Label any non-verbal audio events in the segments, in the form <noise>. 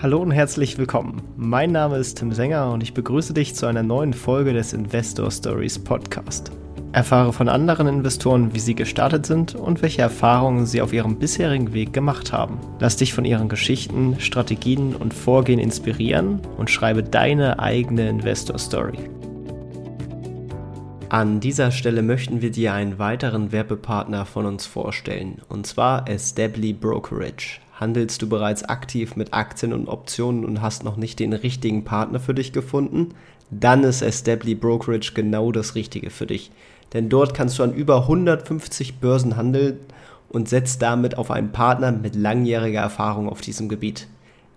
Hallo und herzlich willkommen. Mein Name ist Tim Sänger und ich begrüße dich zu einer neuen Folge des Investor Stories Podcast. Erfahre von anderen Investoren, wie sie gestartet sind und welche Erfahrungen sie auf ihrem bisherigen Weg gemacht haben. Lass dich von ihren Geschichten, Strategien und Vorgehen inspirieren und schreibe deine eigene Investor Story. An dieser Stelle möchten wir dir einen weiteren Werbepartner von uns vorstellen, und zwar Estably Brokerage. Handelst du bereits aktiv mit Aktien und Optionen und hast noch nicht den richtigen Partner für dich gefunden? Dann ist Estably Brokerage genau das Richtige für dich. Denn dort kannst du an über 150 Börsen handeln und setzt damit auf einen Partner mit langjähriger Erfahrung auf diesem Gebiet.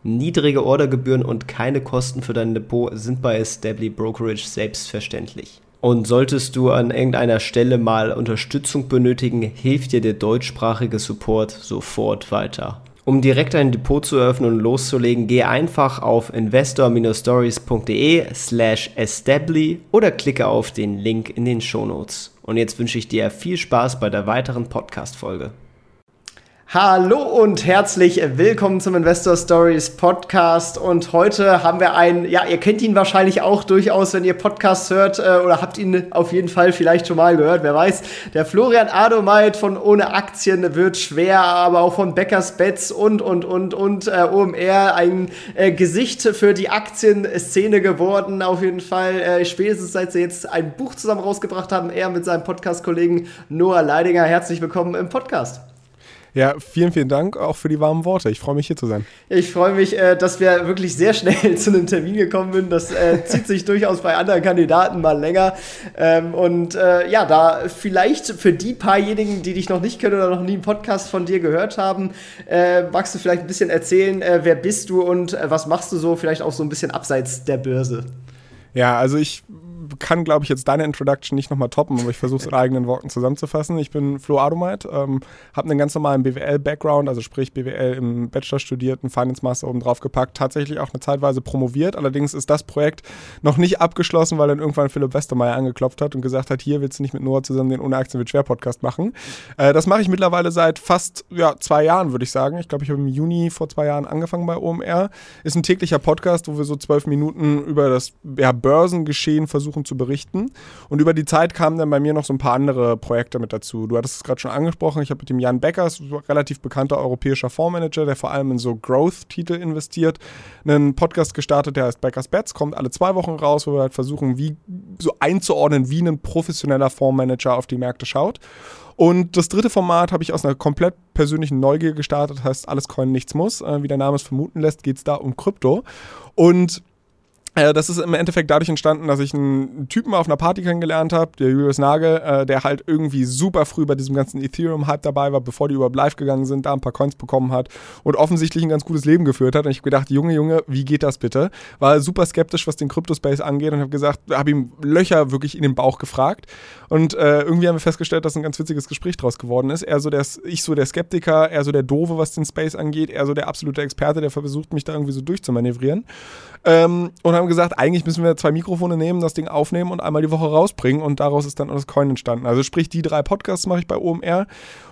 Niedrige Ordergebühren und keine Kosten für dein Depot sind bei Estably Brokerage selbstverständlich. Und solltest du an irgendeiner Stelle mal Unterstützung benötigen, hilft dir der deutschsprachige Support sofort weiter. Um direkt ein Depot zu eröffnen und loszulegen, gehe einfach auf investor-stories.de slash estably oder klicke auf den Link in den Shownotes. Und jetzt wünsche ich dir viel Spaß bei der weiteren Podcast-Folge. Hallo und herzlich willkommen zum Investor Stories Podcast. Und heute haben wir einen, ja, ihr kennt ihn wahrscheinlich auch durchaus, wenn ihr Podcasts hört äh, oder habt ihn auf jeden Fall vielleicht schon mal gehört, wer weiß. Der Florian Adomeit von Ohne Aktien wird schwer, aber auch von Beckers Bets und, und, und, und äh, OMR ein äh, Gesicht für die Aktienszene geworden, auf jeden Fall. Äh, spätestens seit sie jetzt ein Buch zusammen rausgebracht haben, er mit seinem Podcast-Kollegen Noah Leidinger. Herzlich willkommen im Podcast. Ja, vielen, vielen Dank auch für die warmen Worte. Ich freue mich hier zu sein. Ich freue mich, äh, dass wir wirklich sehr schnell <laughs> zu einem Termin gekommen sind. Das äh, zieht sich durchaus bei anderen Kandidaten mal länger. Ähm, und äh, ja, da vielleicht für die paarjenigen, die dich noch nicht kennen oder noch nie einen Podcast von dir gehört haben, magst du vielleicht ein bisschen erzählen, äh, wer bist du und was machst du so, vielleicht auch so ein bisschen abseits der Börse? Ja, also ich kann, glaube ich, jetzt deine Introduction nicht nochmal toppen, aber ich versuche es in eigenen Worten zusammenzufassen. Ich bin Flo Adomeit, ähm, habe einen ganz normalen BWL-Background, also sprich BWL im Bachelor studiert, einen Finance Master oben drauf gepackt, tatsächlich auch eine Zeitweise promoviert. Allerdings ist das Projekt noch nicht abgeschlossen, weil dann irgendwann Philipp Westermeier angeklopft hat und gesagt hat, hier willst du nicht mit Noah zusammen den Ohne Aktien wird schwer Podcast machen. Äh, das mache ich mittlerweile seit fast ja, zwei Jahren, würde ich sagen. Ich glaube, ich habe im Juni vor zwei Jahren angefangen bei OMR. Ist ein täglicher Podcast, wo wir so zwölf Minuten über das ja, Börsengeschehen versuchen zu zu berichten. Und über die Zeit kamen dann bei mir noch so ein paar andere Projekte mit dazu. Du hattest es gerade schon angesprochen, ich habe mit dem Jan Beckers, relativ bekannter europäischer Fondsmanager, der vor allem in so Growth-Titel investiert, einen Podcast gestartet, der heißt Beckers Bets, kommt alle zwei Wochen raus, wo wir halt versuchen, wie so einzuordnen, wie ein professioneller Fondsmanager auf die Märkte schaut. Und das dritte Format habe ich aus einer komplett persönlichen Neugier gestartet, heißt Alles Coin, nichts muss. Äh, wie der Name es vermuten lässt, geht es da um Krypto. Und das ist im Endeffekt dadurch entstanden, dass ich einen Typen auf einer Party kennengelernt habe, der Julius Nagel, äh, der halt irgendwie super früh bei diesem ganzen Ethereum-Hype dabei war, bevor die überhaupt live gegangen sind, da ein paar Coins bekommen hat und offensichtlich ein ganz gutes Leben geführt hat. Und ich habe gedacht, Junge, Junge, wie geht das bitte? War super skeptisch, was den Crypto-Space angeht und habe gesagt, habe ihm Löcher wirklich in den Bauch gefragt. Und äh, irgendwie haben wir festgestellt, dass ein ganz witziges Gespräch draus geworden ist. Er so der, ich so der Skeptiker, er so der Dove, was den Space angeht, er so der absolute Experte, der versucht, mich da irgendwie so durchzumanövrieren. Ähm, und haben gesagt, eigentlich müssen wir zwei Mikrofone nehmen, das Ding aufnehmen und einmal die Woche rausbringen und daraus ist dann das Coin entstanden. Also sprich, die drei Podcasts mache ich bei OMR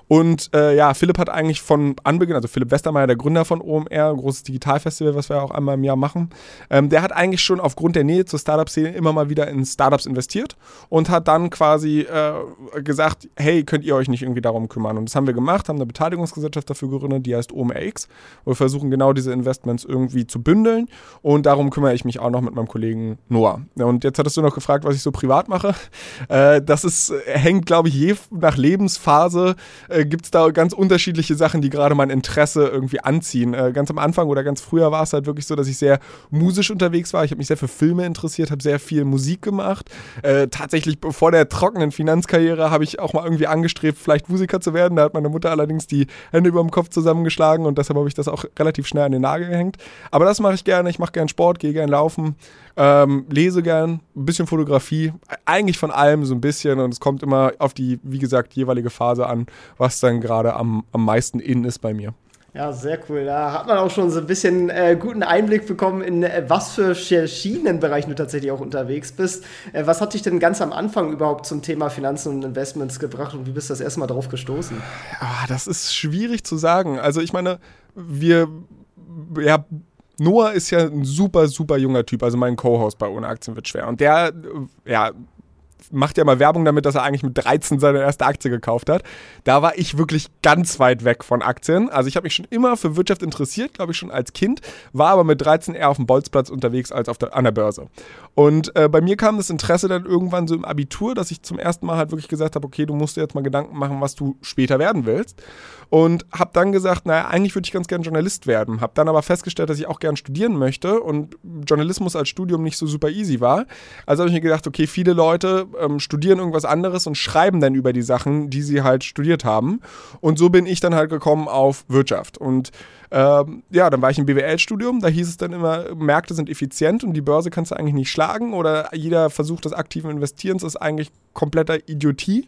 und äh, ja, Philipp hat eigentlich von Anbeginn, also Philipp Westermeier, der Gründer von OMR, großes Digitalfestival, was wir auch einmal im Jahr machen, ähm, der hat eigentlich schon aufgrund der Nähe zur Startup-Szene immer mal wieder in Startups investiert und hat dann quasi äh, gesagt, hey, könnt ihr euch nicht irgendwie darum kümmern? Und das haben wir gemacht, haben eine Beteiligungsgesellschaft dafür gegründet, die heißt OMRX. wo Wir versuchen genau diese Investments irgendwie zu bündeln und darum kümmere ich mich auch noch mit meinem Kollegen Noah. Und jetzt hattest du noch gefragt, was ich so privat mache. <laughs> Äh, das ist, hängt, glaube ich, je nach Lebensphase äh, äh, gibt es da ganz unterschiedliche Sachen, die gerade mein Interesse irgendwie anziehen. Äh, ganz am Anfang oder ganz früher war es halt wirklich so, dass ich sehr musisch unterwegs war. Ich habe mich sehr für Filme interessiert, habe sehr viel Musik gemacht. Äh, tatsächlich vor der trockenen Finanzkarriere habe ich auch mal irgendwie angestrebt, vielleicht Musiker zu werden. Da hat meine Mutter allerdings die Hände über dem Kopf zusammengeschlagen und deshalb habe ich das auch relativ schnell an den Nagel gehängt. Aber das mache ich gerne. Ich mache gerne Sport, gehe gerne laufen. Ähm, lese gern, ein bisschen Fotografie, eigentlich von allem so ein bisschen und es kommt immer auf die, wie gesagt, jeweilige Phase an, was dann gerade am, am meisten in ist bei mir. Ja, sehr cool. Da hat man auch schon so ein bisschen äh, guten Einblick bekommen, in äh, was für verschiedenen Bereichen du tatsächlich auch unterwegs bist. Äh, was hat dich denn ganz am Anfang überhaupt zum Thema Finanzen und Investments gebracht und wie bist du das erstmal drauf gestoßen? Ja, das ist schwierig zu sagen. Also ich meine, wir ja, Noah ist ja ein super, super junger Typ, also mein Co-Host bei Ohne Aktien wird schwer. Und der, äh, ja, macht ja mal Werbung damit, dass er eigentlich mit 13 seine erste Aktie gekauft hat. Da war ich wirklich ganz weit weg von Aktien. Also ich habe mich schon immer für Wirtschaft interessiert, glaube ich schon als Kind, war aber mit 13 eher auf dem Bolzplatz unterwegs als auf der, an der Börse. Und äh, bei mir kam das Interesse dann irgendwann so im Abitur, dass ich zum ersten Mal halt wirklich gesagt habe, okay, du musst dir jetzt mal Gedanken machen, was du später werden willst. Und habe dann gesagt, naja, eigentlich würde ich ganz gerne Journalist werden. Habe dann aber festgestellt, dass ich auch gerne studieren möchte und Journalismus als Studium nicht so super easy war. Also habe ich mir gedacht, okay, viele Leute ähm, studieren irgendwas anderes und schreiben dann über die Sachen, die sie halt studiert haben. Und so bin ich dann halt gekommen auf Wirtschaft. Und ähm, ja, dann war ich im BWL-Studium, da hieß es dann immer, Märkte sind effizient und die Börse kannst du eigentlich nicht schlagen oder jeder Versuch des aktiven Investierens ist eigentlich kompletter Idiotie.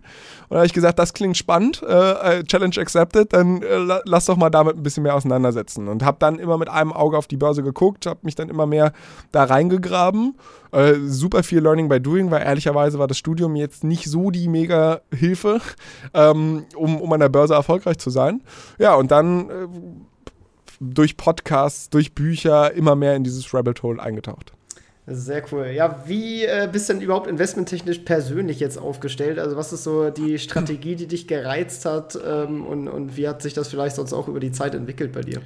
Und da habe ich gesagt, das klingt spannend, äh, äh Challenge accepted, dann äh, lass doch mal damit ein bisschen mehr auseinandersetzen. Und habe dann immer mit einem Auge auf die Börse geguckt, habe mich dann immer mehr da reingegraben. Äh, super viel Learning by Doing, weil ehrlicherweise war das Studium jetzt nicht so die mega Hilfe, <laughs> ähm, um, um an der Börse erfolgreich zu sein. Ja, und dann äh, durch Podcasts, durch Bücher immer mehr in dieses Rabbit Hole eingetaucht. Sehr cool. Ja, wie äh, bist denn überhaupt investmenttechnisch persönlich jetzt aufgestellt? Also was ist so die <laughs> Strategie, die dich gereizt hat ähm, und, und wie hat sich das vielleicht sonst auch über die Zeit entwickelt bei dir?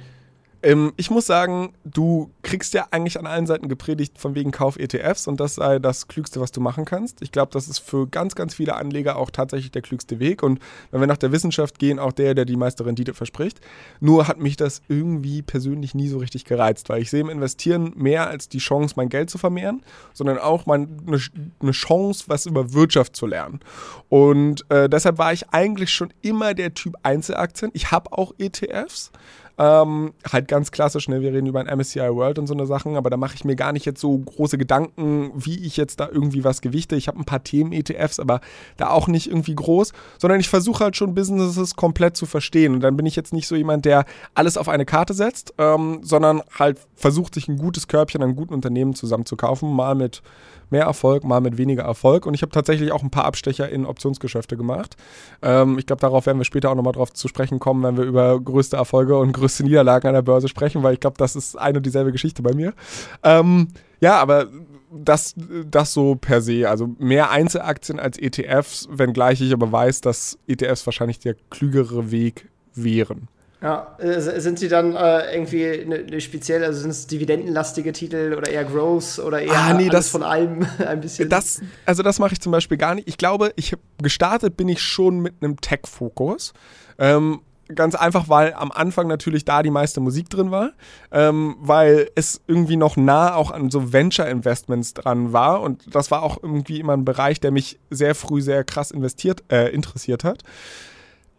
Ähm, ich muss sagen, du kriegst ja eigentlich an allen Seiten gepredigt von wegen Kauf ETFs und das sei das Klügste, was du machen kannst. Ich glaube, das ist für ganz, ganz viele Anleger auch tatsächlich der klügste Weg und wenn wir nach der Wissenschaft gehen, auch der, der die meiste Rendite verspricht. Nur hat mich das irgendwie persönlich nie so richtig gereizt, weil ich sehe im Investieren mehr als die Chance, mein Geld zu vermehren, sondern auch meine ne Chance, was über Wirtschaft zu lernen. Und äh, deshalb war ich eigentlich schon immer der Typ Einzelaktien. Ich habe auch ETFs. Ähm, halt ganz klassisch, ne? wir reden über ein MSCI World und so eine Sachen, aber da mache ich mir gar nicht jetzt so große Gedanken, wie ich jetzt da irgendwie was gewichte. Ich habe ein paar Themen-ETFs, aber da auch nicht irgendwie groß, sondern ich versuche halt schon Businesses komplett zu verstehen. Und dann bin ich jetzt nicht so jemand, der alles auf eine Karte setzt, ähm, sondern halt versucht, sich ein gutes Körbchen an guten Unternehmen zusammenzukaufen, mal mit mehr Erfolg, mal mit weniger Erfolg. Und ich habe tatsächlich auch ein paar Abstecher in Optionsgeschäfte gemacht. Ähm, ich glaube, darauf werden wir später auch nochmal drauf zu sprechen kommen, wenn wir über größte Erfolge und größte Niederlagen an der Börse sprechen, weil ich glaube, das ist eine und dieselbe Geschichte bei mir. Ähm, ja, aber das, das so per se. Also mehr Einzelaktien als ETFs, wenngleich ich aber weiß, dass ETFs wahrscheinlich der klügere Weg wären. Ja, äh, sind sie dann äh, irgendwie eine, eine spezielle, also sind es dividendenlastige Titel oder eher Growth oder eher ah, nee, das, von allem <laughs> ein bisschen? Das, also das mache ich zum Beispiel gar nicht. Ich glaube, ich gestartet bin ich schon mit einem Tech-Fokus. Ähm, ganz einfach, weil am Anfang natürlich da die meiste Musik drin war, ähm, weil es irgendwie noch nah auch an so Venture-Investments dran war und das war auch irgendwie immer ein Bereich, der mich sehr früh sehr krass investiert, äh, interessiert hat.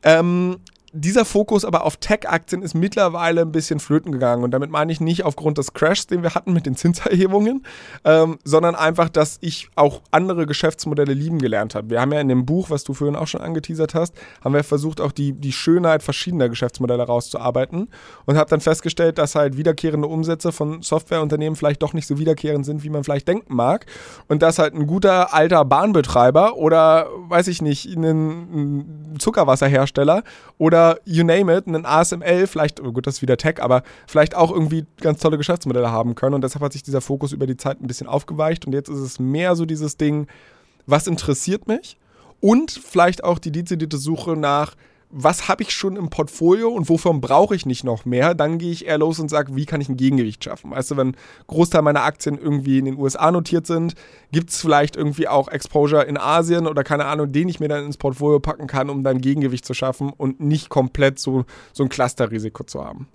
Ähm, dieser Fokus aber auf Tech-Aktien ist mittlerweile ein bisschen flöten gegangen. Und damit meine ich nicht aufgrund des Crashs, den wir hatten mit den Zinserhebungen, ähm, sondern einfach, dass ich auch andere Geschäftsmodelle lieben gelernt habe. Wir haben ja in dem Buch, was du vorhin auch schon angeteasert hast, haben wir versucht, auch die, die Schönheit verschiedener Geschäftsmodelle rauszuarbeiten und habe dann festgestellt, dass halt wiederkehrende Umsätze von Softwareunternehmen vielleicht doch nicht so wiederkehrend sind, wie man vielleicht denken mag. Und dass halt ein guter alter Bahnbetreiber oder, weiß ich nicht, ein, ein Zuckerwasserhersteller oder you name it, einen ASML, vielleicht, oh gut, das ist wieder Tech, aber vielleicht auch irgendwie ganz tolle Geschäftsmodelle haben können. Und deshalb hat sich dieser Fokus über die Zeit ein bisschen aufgeweicht. Und jetzt ist es mehr so dieses Ding, was interessiert mich? Und vielleicht auch die dezidierte Suche nach, was habe ich schon im Portfolio und wovon brauche ich nicht noch mehr, dann gehe ich eher los und sage, wie kann ich ein Gegengewicht schaffen. Weißt du, wenn Großteil meiner Aktien irgendwie in den USA notiert sind, gibt es vielleicht irgendwie auch Exposure in Asien oder keine Ahnung, den ich mir dann ins Portfolio packen kann, um dann Gegengewicht zu schaffen und nicht komplett so, so ein Clusterrisiko zu haben.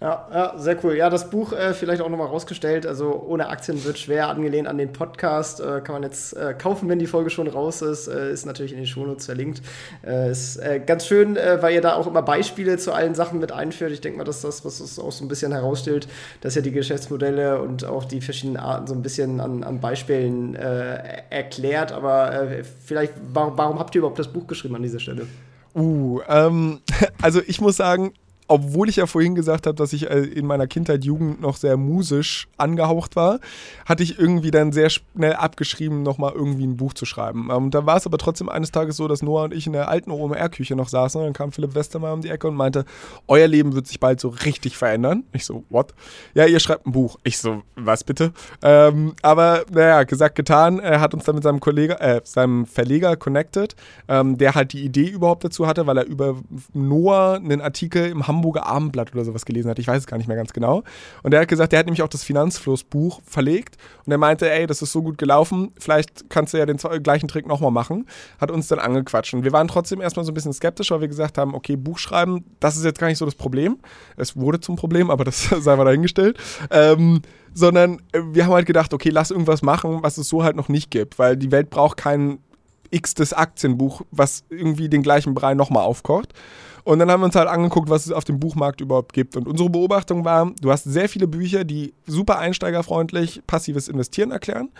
Ja, ja, sehr cool. Ja, das Buch äh, vielleicht auch nochmal rausgestellt. Also ohne Aktien wird schwer, angelehnt an den Podcast. Äh, kann man jetzt äh, kaufen, wenn die Folge schon raus ist. Äh, ist natürlich in den Shownotes verlinkt. Äh, ist äh, ganz schön, weil ihr da auch immer Beispiele zu allen Sachen mit einführt. Ich denke mal, dass das, was es auch so ein bisschen herausstellt, dass ihr die Geschäftsmodelle und auch die verschiedenen Arten so ein bisschen an, an Beispielen erklärt. Aber vielleicht, warum, warum habt ihr überhaupt das Buch geschrieben an dieser Stelle? Uh, ähm, <laughs> also ich muss sagen, obwohl ich ja vorhin gesagt habe, dass ich äh, in meiner Kindheit, Jugend noch sehr musisch angehaucht war, hatte ich irgendwie dann sehr schnell abgeschrieben, nochmal irgendwie ein Buch zu schreiben. Und ähm, da war es aber trotzdem eines Tages so, dass Noah und ich in der alten OMR-Küche noch saßen und dann kam Philipp Westermeier um die Ecke und meinte, euer Leben wird sich bald so richtig verändern. Ich so, what? Ja, ihr schreibt ein Buch. Ich so, was bitte? Ähm, aber naja, gesagt, getan. Er hat uns dann mit seinem Kollege, äh, seinem Verleger connected, ähm, der halt die Idee überhaupt dazu hatte, weil er über Noah einen Artikel im Hamburg Hamburger Abendblatt oder sowas gelesen hat. Ich weiß es gar nicht mehr ganz genau. Und er hat gesagt, der hat nämlich auch das Finanzflussbuch verlegt. Und er meinte, ey, das ist so gut gelaufen, vielleicht kannst du ja den gleichen Trick nochmal machen. Hat uns dann angequatscht. Und wir waren trotzdem erstmal so ein bisschen skeptisch, weil wir gesagt haben, okay, Buch schreiben, das ist jetzt gar nicht so das Problem. Es wurde zum Problem, aber das <laughs> sei mal dahingestellt. Ähm, sondern äh, wir haben halt gedacht, okay, lass irgendwas machen, was es so halt noch nicht gibt, weil die Welt braucht kein x-tes Aktienbuch, was irgendwie den gleichen Brei nochmal aufkocht. Und dann haben wir uns halt angeguckt, was es auf dem Buchmarkt überhaupt gibt. Und unsere Beobachtung war, du hast sehr viele Bücher, die super einsteigerfreundlich passives Investieren erklären.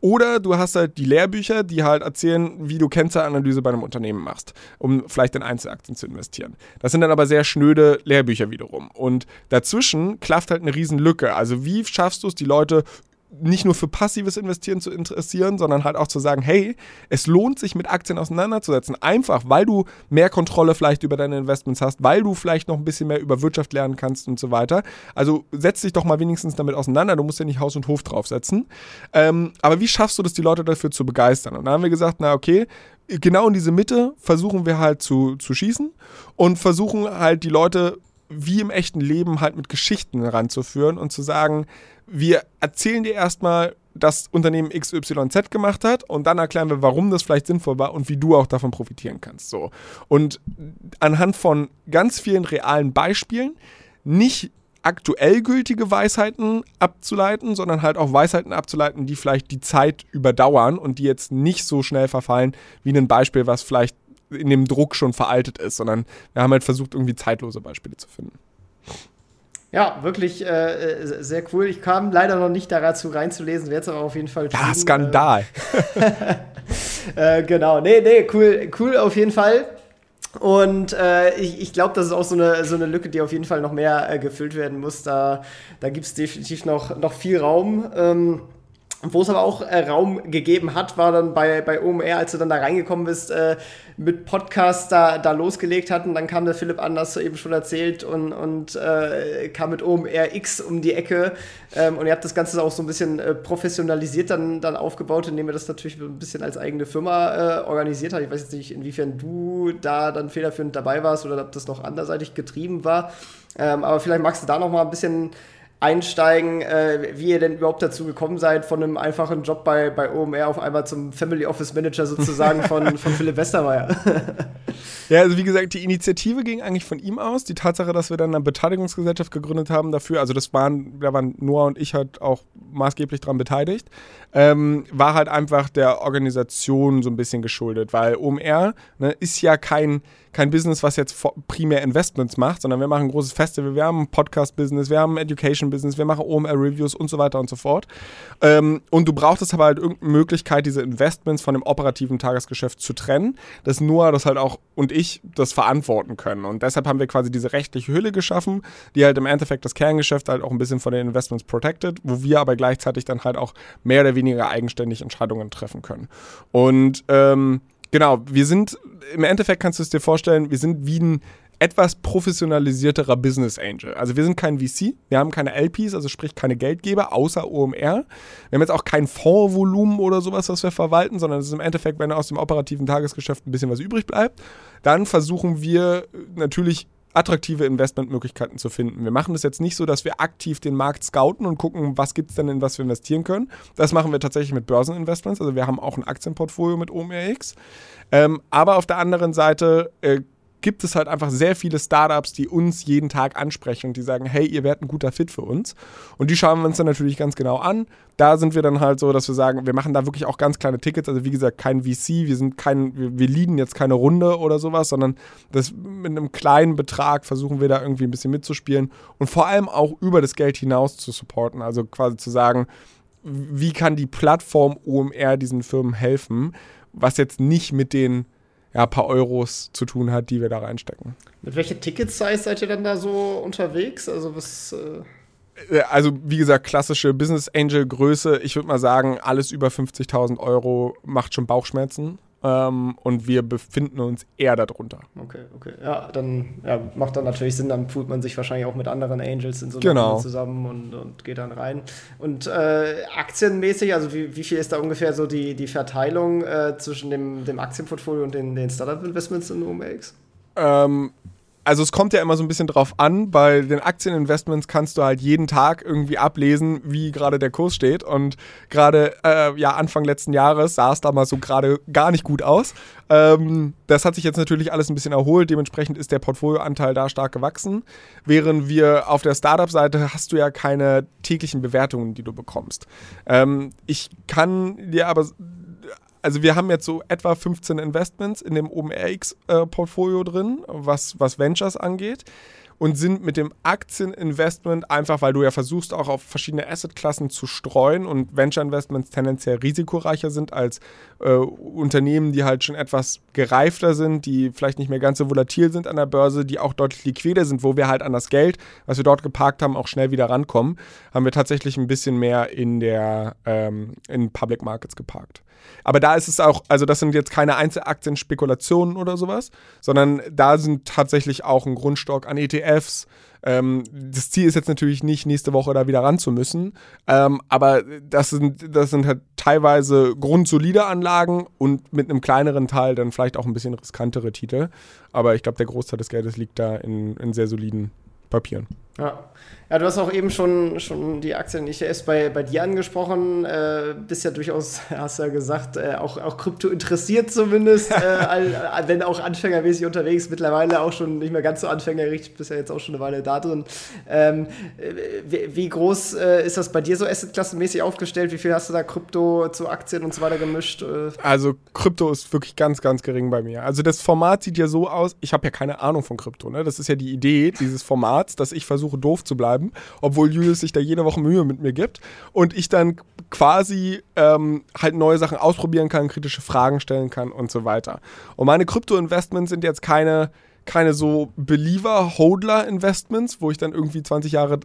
Oder du hast halt die Lehrbücher, die halt erzählen, wie du Kennzahlanalyse bei einem Unternehmen machst, um vielleicht in Einzelaktien zu investieren. Das sind dann aber sehr schnöde Lehrbücher wiederum. Und dazwischen klafft halt eine riesen Lücke. Also wie schaffst du es, die Leute nicht nur für passives Investieren zu interessieren, sondern halt auch zu sagen, hey, es lohnt sich mit Aktien auseinanderzusetzen. Einfach, weil du mehr Kontrolle vielleicht über deine Investments hast, weil du vielleicht noch ein bisschen mehr über Wirtschaft lernen kannst und so weiter. Also setz dich doch mal wenigstens damit auseinander. Du musst ja nicht Haus und Hof draufsetzen. Ähm, aber wie schaffst du das, die Leute dafür zu begeistern? Und da haben wir gesagt, na okay, genau in diese Mitte versuchen wir halt zu, zu schießen und versuchen halt die Leute wie im echten Leben halt mit Geschichten ranzuführen und zu sagen, wir erzählen dir erstmal, dass Unternehmen XYZ gemacht hat und dann erklären wir, warum das vielleicht sinnvoll war und wie du auch davon profitieren kannst. So. Und anhand von ganz vielen realen Beispielen nicht aktuell gültige Weisheiten abzuleiten, sondern halt auch Weisheiten abzuleiten, die vielleicht die Zeit überdauern und die jetzt nicht so schnell verfallen wie ein Beispiel, was vielleicht in dem Druck schon veraltet ist, sondern wir haben halt versucht, irgendwie zeitlose Beispiele zu finden. Ja, wirklich äh, äh, sehr cool. Ich kam leider noch nicht dazu reinzulesen, werde es aber auf jeden Fall tun. Ja, Skandal. <laughs> äh, genau, nee, nee, cool, cool auf jeden Fall. Und äh, ich, ich glaube, das ist auch so eine, so eine Lücke, die auf jeden Fall noch mehr äh, gefüllt werden muss. Da, da gibt es definitiv noch, noch viel Raum. Ähm, wo es aber auch äh, Raum gegeben hat, war dann bei, bei OMR, als du dann da reingekommen bist, äh, mit Podcast da, da losgelegt hatten. Dann kam der Philipp Anders, eben schon erzählt, und, und äh, kam mit OMR X um die Ecke. Ähm, und ihr habt das Ganze auch so ein bisschen äh, professionalisiert dann, dann aufgebaut, indem ihr das natürlich ein bisschen als eigene Firma äh, organisiert habt. Ich weiß jetzt nicht, inwiefern du da dann federführend dabei warst oder ob das noch anderseitig getrieben war. Ähm, aber vielleicht magst du da noch mal ein bisschen einsteigen, äh, wie ihr denn überhaupt dazu gekommen seid, von einem einfachen Job bei, bei OMR auf einmal zum Family Office Manager sozusagen von, <laughs> von Philipp Westermeier. ja, also wie gesagt, die Initiative ging eigentlich von ihm aus. Die Tatsache, dass wir dann eine Beteiligungsgesellschaft gegründet haben dafür, also das waren, da waren Noah und ich halt auch maßgeblich daran beteiligt, ähm, war halt einfach der Organisation so ein bisschen geschuldet, weil OMR ne, ist ja kein kein Business, was jetzt primär Investments macht, sondern wir machen ein großes Festival, wir haben ein Podcast-Business, wir haben ein Education-Business, wir machen OMR-Reviews und so weiter und so fort. Ähm, und du brauchtest aber halt irgendeine Möglichkeit, diese Investments von dem operativen Tagesgeschäft zu trennen, dass nur das halt auch und ich das verantworten können. Und deshalb haben wir quasi diese rechtliche Hülle geschaffen, die halt im Endeffekt das Kerngeschäft halt auch ein bisschen von den Investments protected, wo wir aber gleichzeitig dann halt auch mehr oder weniger eigenständig Entscheidungen treffen können. Und ähm, Genau, wir sind, im Endeffekt kannst du es dir vorstellen, wir sind wie ein etwas professionalisierterer Business Angel. Also wir sind kein VC, wir haben keine LPs, also sprich keine Geldgeber, außer OMR. Wir haben jetzt auch kein Fondsvolumen oder sowas, was wir verwalten, sondern es ist im Endeffekt, wenn aus dem operativen Tagesgeschäft ein bisschen was übrig bleibt, dann versuchen wir natürlich attraktive Investmentmöglichkeiten zu finden. Wir machen das jetzt nicht so, dass wir aktiv den Markt scouten und gucken, was gibt es denn, in was wir investieren können. Das machen wir tatsächlich mit Börseninvestments. Also wir haben auch ein Aktienportfolio mit OMRX. Ähm, aber auf der anderen Seite äh, gibt es halt einfach sehr viele Startups, die uns jeden Tag ansprechen und die sagen, hey, ihr werdet ein guter Fit für uns. Und die schauen wir uns dann natürlich ganz genau an. Da sind wir dann halt so, dass wir sagen, wir machen da wirklich auch ganz kleine Tickets. Also wie gesagt, kein VC, wir sind kein, wir, leaden jetzt keine Runde oder sowas, sondern das mit einem kleinen Betrag versuchen wir da irgendwie ein bisschen mitzuspielen und vor allem auch über das Geld hinaus zu supporten. Also quasi zu sagen, wie kann die Plattform OMR diesen Firmen helfen, was jetzt nicht mit den ja, paar Euros zu tun hat, die wir da reinstecken. Mit welcher Ticket-Size seid ihr dann da so unterwegs? Also was. Äh, äh also wie gesagt, klassische Business Angel Größe. Ich würde mal sagen, alles über 50.000 Euro macht schon Bauchschmerzen. Ähm, und wir befinden uns eher darunter. Okay, okay. Ja, dann ja, macht dann natürlich Sinn, dann fühlt man sich wahrscheinlich auch mit anderen Angels in so genau. zusammen und, und geht dann rein. Und äh, aktienmäßig, also wie, wie viel ist da ungefähr so die, die Verteilung äh, zwischen dem, dem Aktienportfolio und den, den Startup-Investments in OMX? Ähm, also es kommt ja immer so ein bisschen drauf an, bei den Aktieninvestments kannst du halt jeden Tag irgendwie ablesen, wie gerade der Kurs steht. Und gerade äh, ja, Anfang letzten Jahres sah es damals so gerade gar nicht gut aus. Ähm, das hat sich jetzt natürlich alles ein bisschen erholt. Dementsprechend ist der Portfolioanteil da stark gewachsen. Während wir auf der Startup-Seite hast du ja keine täglichen Bewertungen, die du bekommst. Ähm, ich kann dir aber also wir haben jetzt so etwa 15 Investments in dem OpenRX-Portfolio äh, drin, was, was Ventures angeht. Und sind mit dem Aktieninvestment einfach, weil du ja versuchst, auch auf verschiedene Assetklassen zu streuen und Venture-Investments tendenziell risikoreicher sind als äh, Unternehmen, die halt schon etwas gereifter sind, die vielleicht nicht mehr ganz so volatil sind an der Börse, die auch deutlich liquider sind, wo wir halt an das Geld, was wir dort geparkt haben, auch schnell wieder rankommen, haben wir tatsächlich ein bisschen mehr in der ähm, in Public Markets geparkt. Aber da ist es auch, also das sind jetzt keine Einzelaktien-Spekulationen oder sowas, sondern da sind tatsächlich auch ein Grundstock an ETFs. Ähm, das Ziel ist jetzt natürlich nicht, nächste Woche da wieder ran zu müssen, ähm, aber das sind, das sind halt teilweise grundsolide Anlagen und mit einem kleineren Teil dann vielleicht auch ein bisschen riskantere Titel. Aber ich glaube, der Großteil des Geldes liegt da in, in sehr soliden Papieren. Ja. Ja, du hast auch eben schon, schon die Aktien ETFs bei, bei dir angesprochen. Äh, bist ja durchaus, <laughs> hast ja gesagt, äh, auch, auch Krypto interessiert zumindest, <laughs> äh, wenn auch anfängermäßig unterwegs. Mittlerweile auch schon nicht mehr ganz so anfängerisch, bist ja jetzt auch schon eine Weile da drin. Ähm, wie, wie, groß äh, ist das bei dir so assetklassenmäßig aufgestellt? Wie viel hast du da Krypto zu Aktien und so weiter gemischt? Äh? Also Krypto ist wirklich ganz, ganz gering bei mir. Also das Format sieht ja so aus, ich habe ja keine Ahnung von Krypto. Ne? Das ist ja die Idee dieses Formats, dass ich versuche doof zu bleiben obwohl Julius sich da jede Woche Mühe mit mir gibt und ich dann quasi ähm, halt neue Sachen ausprobieren kann, kritische Fragen stellen kann und so weiter. Und meine Krypto-Investments sind jetzt keine keine so Believer-Hodler-Investments, wo ich dann irgendwie 20 Jahre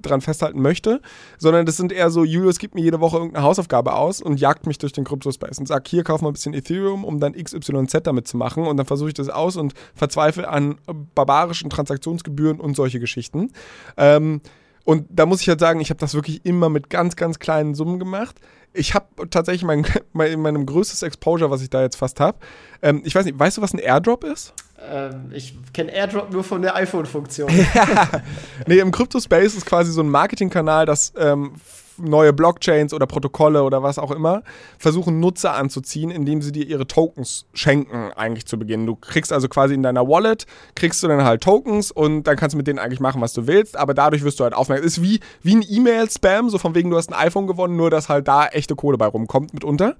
dran festhalten möchte, sondern das sind eher so, Julius gibt mir jede Woche irgendeine Hausaufgabe aus und jagt mich durch den Kryptospace und sagt, hier kauf mal ein bisschen Ethereum, um dann XYZ damit zu machen und dann versuche ich das aus und verzweifle an barbarischen Transaktionsgebühren und solche Geschichten. Ähm, und da muss ich halt sagen, ich habe das wirklich immer mit ganz, ganz kleinen Summen gemacht. Ich habe tatsächlich mein, <laughs> mein, meinem größtes Exposure, was ich da jetzt fast habe. Ähm, ich weiß nicht, weißt du, was ein Airdrop ist? Ähm, ich kenne AirDrop nur von der iPhone-Funktion. <laughs> ja. Nee, im Crypto-Space ist quasi so ein Marketingkanal, das ähm, neue Blockchains oder Protokolle oder was auch immer versuchen Nutzer anzuziehen, indem sie dir ihre Tokens schenken eigentlich zu Beginn. Du kriegst also quasi in deiner Wallet, kriegst du dann halt Tokens und dann kannst du mit denen eigentlich machen, was du willst, aber dadurch wirst du halt aufmerksam. Ist wie, wie ein E-Mail-Spam, so von wegen, du hast ein iPhone gewonnen, nur dass halt da echte Kohle bei rumkommt mitunter.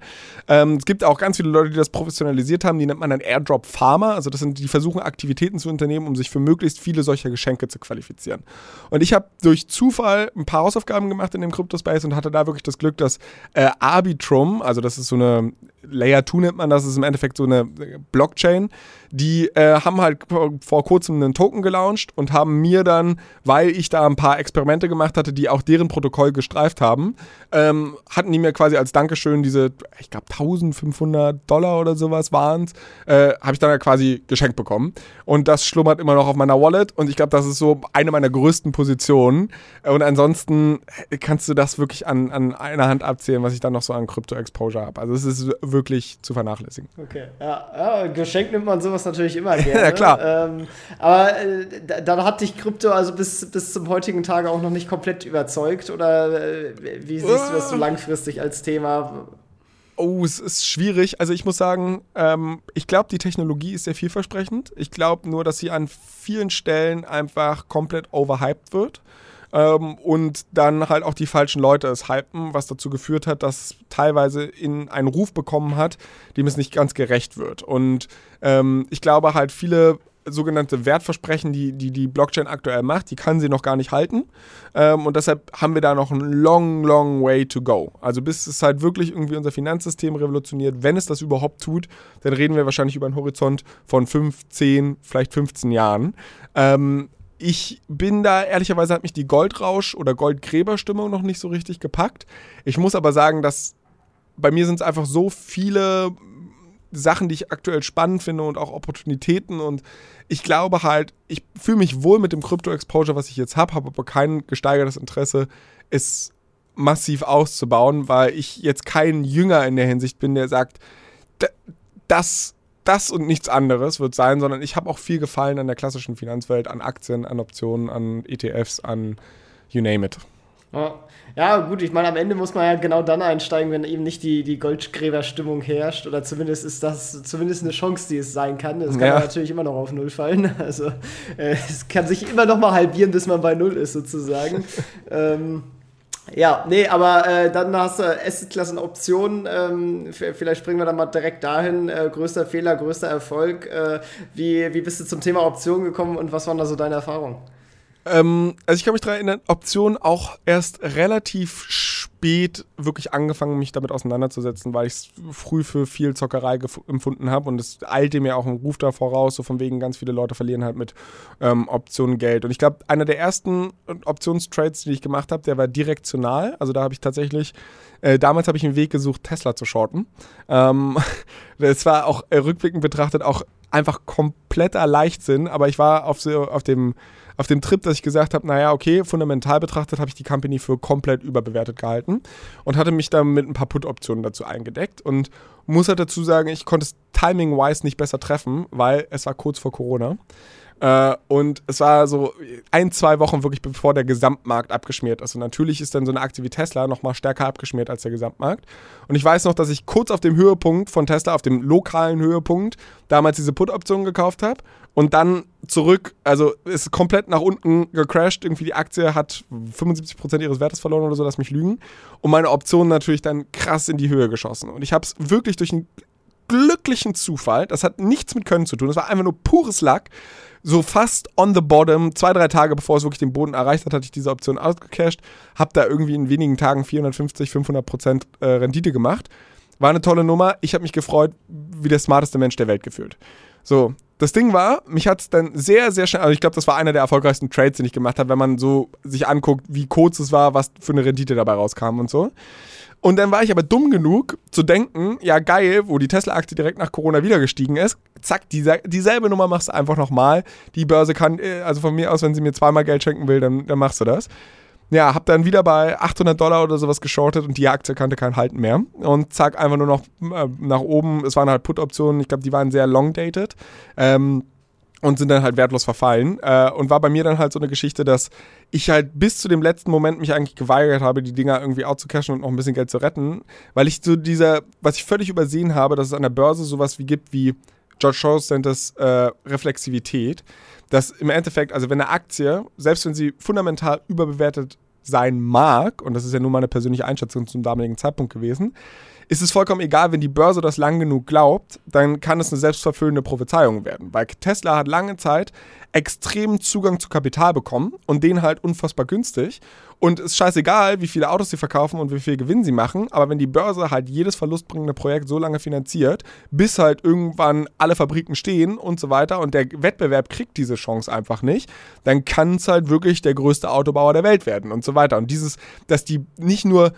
Ähm, es gibt auch ganz viele Leute, die das professionalisiert haben, die nennt man dann Airdrop Farmer, also das sind, die versuchen Aktivitäten zu unternehmen, um sich für möglichst viele solcher Geschenke zu qualifizieren. Und ich habe durch Zufall ein paar Hausaufgaben gemacht in dem Kryptospace Space und hatte da wirklich das Glück, dass äh, Arbitrum, also das ist so eine Layer 2 nennt man das, ist im Endeffekt so eine Blockchain, die äh, haben halt vor kurzem einen Token gelauncht und haben mir dann, weil ich da ein paar Experimente gemacht hatte, die auch deren Protokoll gestreift haben, ähm, hatten die mir quasi als Dankeschön diese, ich glaube 1500 Dollar oder sowas waren es, äh, habe ich dann ja quasi geschenkt bekommen. Und das schlummert immer noch auf meiner Wallet und ich glaube, das ist so eine meiner größten Positionen. Und ansonsten kannst du das wirklich an, an einer Hand abzählen, was ich dann noch so an Krypto-Exposure habe. Also es ist wirklich zu vernachlässigen. Okay, ja, ja Geschenk nimmt man sowas natürlich immer <laughs> gerne. ja, klar. Ähm, aber äh, dann hat dich Krypto also bis, bis zum heutigen Tage auch noch nicht komplett überzeugt oder äh, wie siehst du das so langfristig als Thema? Oh, es ist schwierig. Also ich muss sagen, ähm, ich glaube, die Technologie ist sehr vielversprechend. Ich glaube nur, dass sie an vielen Stellen einfach komplett overhyped wird ähm, und dann halt auch die falschen Leute es hypen, was dazu geführt hat, dass teilweise in einen Ruf bekommen hat, dem es nicht ganz gerecht wird. Und ähm, ich glaube halt, viele sogenannte Wertversprechen, die, die die Blockchain aktuell macht, die kann sie noch gar nicht halten. Ähm, und deshalb haben wir da noch einen long, long way to go. Also bis es halt wirklich irgendwie unser Finanzsystem revolutioniert, wenn es das überhaupt tut, dann reden wir wahrscheinlich über einen Horizont von 5, 10, vielleicht 15 Jahren. Ähm, ich bin da, ehrlicherweise hat mich die Goldrausch- oder Goldgräberstimmung noch nicht so richtig gepackt. Ich muss aber sagen, dass bei mir sind es einfach so viele Sachen, die ich aktuell spannend finde und auch Opportunitäten. Und ich glaube halt, ich fühle mich wohl mit dem Krypto-Exposure, was ich jetzt habe, habe aber kein gesteigertes Interesse, es massiv auszubauen, weil ich jetzt kein Jünger in der Hinsicht bin, der sagt, das, das und nichts anderes wird sein, sondern ich habe auch viel Gefallen an der klassischen Finanzwelt, an Aktien, an Optionen, an ETFs, an you name it. Ja. gut, ich meine, am Ende muss man ja genau dann einsteigen, wenn eben nicht die, die Goldgräberstimmung herrscht. Oder zumindest ist das zumindest eine Chance, die es sein kann. Es kann ja. natürlich immer noch auf Null fallen. <laughs> Also äh, es kann sich immer noch mal halbieren, bis man bei Null ist, sozusagen. <laughs> ähm, ja, nee, aber äh, dann hast du Assetklassen Optionen. Ähm, vielleicht springen wir dann mal direkt dahin. Äh, größter Fehler, größter Erfolg. Äh, wie, wie bist du zum Thema Optionen gekommen und was waren da so deine Erfahrungen? Ähm, also ich kann mich daran erinnern, Optionen auch erst relativ spät wirklich angefangen, mich damit auseinanderzusetzen, weil ich es früh für viel Zockerei empfunden habe und es eilte mir auch ein Ruf da voraus, so von wegen ganz viele Leute verlieren halt mit ähm, Optionen Geld. Und ich glaube, einer der ersten Optionstrades, die ich gemacht habe, der war direktional. Also da habe ich tatsächlich, äh, damals habe ich einen Weg gesucht, Tesla zu shorten. Ähm, <laughs> das war auch äh, rückblickend betrachtet auch einfach kompletter Leichtsinn, aber ich war auf, so, auf dem auf dem Trip, dass ich gesagt habe, naja, okay, fundamental betrachtet habe ich die Company für komplett überbewertet gehalten und hatte mich dann mit ein paar Put-Optionen dazu eingedeckt und muss halt dazu sagen, ich konnte es timing-wise nicht besser treffen, weil es war kurz vor Corona. Äh, und es war so ein, zwei Wochen wirklich bevor der Gesamtmarkt abgeschmiert ist. Und natürlich ist dann so eine Aktie wie Tesla nochmal stärker abgeschmiert als der Gesamtmarkt. Und ich weiß noch, dass ich kurz auf dem Höhepunkt von Tesla, auf dem lokalen Höhepunkt, damals diese Put-Option gekauft habe und dann zurück, also ist komplett nach unten gecrashed. Irgendwie die Aktie hat 75% ihres Wertes verloren oder so, lass mich lügen. Und meine Option natürlich dann krass in die Höhe geschossen. Und ich habe es wirklich durch einen glücklichen Zufall, das hat nichts mit Können zu tun, das war einfach nur pures Luck, so fast on the bottom, zwei, drei Tage bevor es wirklich den Boden erreicht hat, hatte ich diese Option ausgecashed, habe da irgendwie in wenigen Tagen 450, 500 Prozent äh, Rendite gemacht. War eine tolle Nummer. Ich habe mich gefreut, wie der smarteste Mensch der Welt gefühlt. So, das Ding war, mich hat es dann sehr, sehr schnell, also ich glaube, das war einer der erfolgreichsten Trades, den ich gemacht habe, wenn man so sich anguckt, wie kurz es war, was für eine Rendite dabei rauskam und so. Und dann war ich aber dumm genug zu denken, ja geil, wo die Tesla-Aktie direkt nach Corona wieder gestiegen ist, zack, diese, dieselbe Nummer machst du einfach nochmal. Die Börse kann, äh, also von mir aus, wenn sie mir zweimal Geld schenken will, dann, dann machst du das. Ja, hab dann wieder bei 800 Dollar oder sowas geschortet und die Aktie kannte kein Halten mehr. Und zack, einfach nur noch äh, nach oben. Es waren halt Put-Optionen, ich glaube, die waren sehr long-dated. Ähm, und sind dann halt wertlos verfallen. Äh, und war bei mir dann halt so eine Geschichte, dass ich halt bis zu dem letzten Moment mich eigentlich geweigert habe, die Dinger irgendwie outzucashen und noch ein bisschen Geld zu retten, weil ich so dieser, was ich völlig übersehen habe, dass es an der Börse sowas wie gibt wie George Soros nennt das äh, Reflexivität, dass im Endeffekt, also wenn eine Aktie, selbst wenn sie fundamental überbewertet sein mag, und das ist ja nur meine persönliche Einschätzung zum damaligen Zeitpunkt gewesen, ist es vollkommen egal, wenn die Börse das lang genug glaubt, dann kann es eine selbstverfüllende Prophezeiung werden. Weil Tesla hat lange Zeit extremen Zugang zu Kapital bekommen und den halt unfassbar günstig. Und es ist scheißegal, wie viele Autos sie verkaufen und wie viel Gewinn sie machen, aber wenn die Börse halt jedes verlustbringende Projekt so lange finanziert, bis halt irgendwann alle Fabriken stehen und so weiter und der Wettbewerb kriegt diese Chance einfach nicht, dann kann es halt wirklich der größte Autobauer der Welt werden und so weiter. Und dieses, dass die nicht nur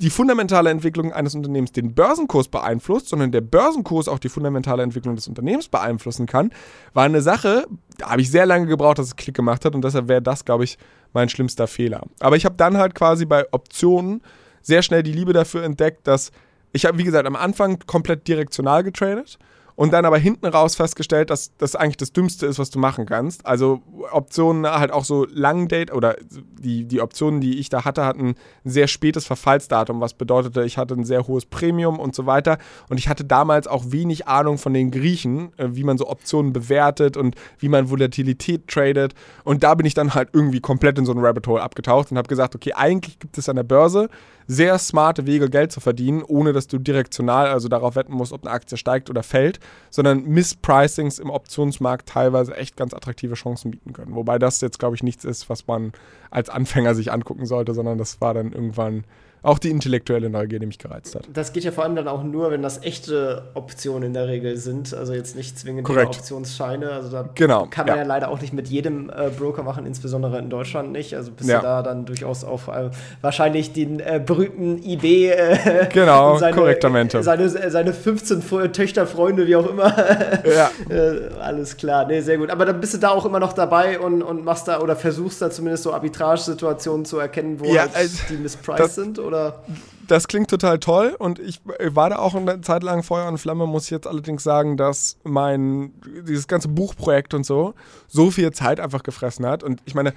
die fundamentale Entwicklung eines Unternehmens den Börsenkurs beeinflusst, sondern der Börsenkurs auch die fundamentale Entwicklung des Unternehmens beeinflussen kann, war eine Sache, da habe ich sehr lange gebraucht, dass es Klick gemacht hat und deshalb wäre das, glaube ich, mein schlimmster Fehler. Aber ich habe dann halt quasi bei Optionen sehr schnell die Liebe dafür entdeckt, dass ich habe, wie gesagt, am Anfang komplett direktional getradet und dann aber hinten raus festgestellt, dass das eigentlich das Dümmste ist, was du machen kannst. Also Optionen halt auch so Lang Date oder die, die Optionen, die ich da hatte, hatten ein sehr spätes Verfallsdatum, was bedeutete, ich hatte ein sehr hohes Premium und so weiter. Und ich hatte damals auch wenig Ahnung von den Griechen, äh, wie man so Optionen bewertet und wie man Volatilität tradet. Und da bin ich dann halt irgendwie komplett in so ein Rabbit Hole abgetaucht und habe gesagt, okay, eigentlich gibt es an der Börse sehr smarte Wege, Geld zu verdienen, ohne dass du direktional, also darauf wetten musst, ob eine Aktie steigt oder fällt, sondern Misspricings im Optionsmarkt teilweise echt ganz attraktive Chancen bieten können. Wobei das jetzt, glaube ich, nichts ist, was man als Anfänger sich angucken sollte, sondern das war dann irgendwann auch die intellektuelle Neugier, die mich gereizt hat. Das geht ja vor allem dann auch nur, wenn das echte Optionen in der Regel sind, also jetzt nicht zwingend Optionsscheine. Also da genau, kann man ja. ja. leider auch nicht mit jedem äh, Broker machen, insbesondere in Deutschland nicht. Also bist ja. du da dann durchaus auf äh, wahrscheinlich den äh, berühmten IB äh, genau, <laughs> seine, korrektamente. Seine, seine 15 Töchter, Freunde, wie auch immer. <laughs> ja. Äh, alles klar, nee, sehr gut. Aber dann bist du da auch immer noch dabei und, und machst da oder versuchst da zumindest so Arbitrage-Situationen zu erkennen, wo ja, halt also, die mispriced sind, oder? Oder? Das klingt total toll und ich war da auch eine Zeit lang Feuer und Flamme, muss ich jetzt allerdings sagen, dass mein, dieses ganze Buchprojekt und so, so viel Zeit einfach gefressen hat. Und ich meine,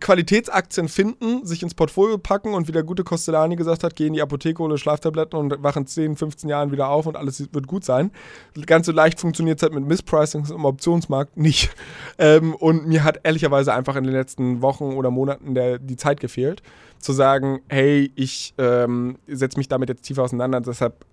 Qualitätsaktien finden, sich ins Portfolio packen und wie der gute Costellani gesagt hat, gehen die Apotheke, hole Schlaftabletten und wachen 10, 15 Jahren wieder auf und alles wird gut sein. Ganz so leicht funktioniert es halt mit Misspricings im Optionsmarkt nicht. Ähm, und mir hat ehrlicherweise einfach in den letzten Wochen oder Monaten der, die Zeit gefehlt, zu sagen, hey, ich ähm, setze mich damit jetzt tiefer auseinander. Deshalb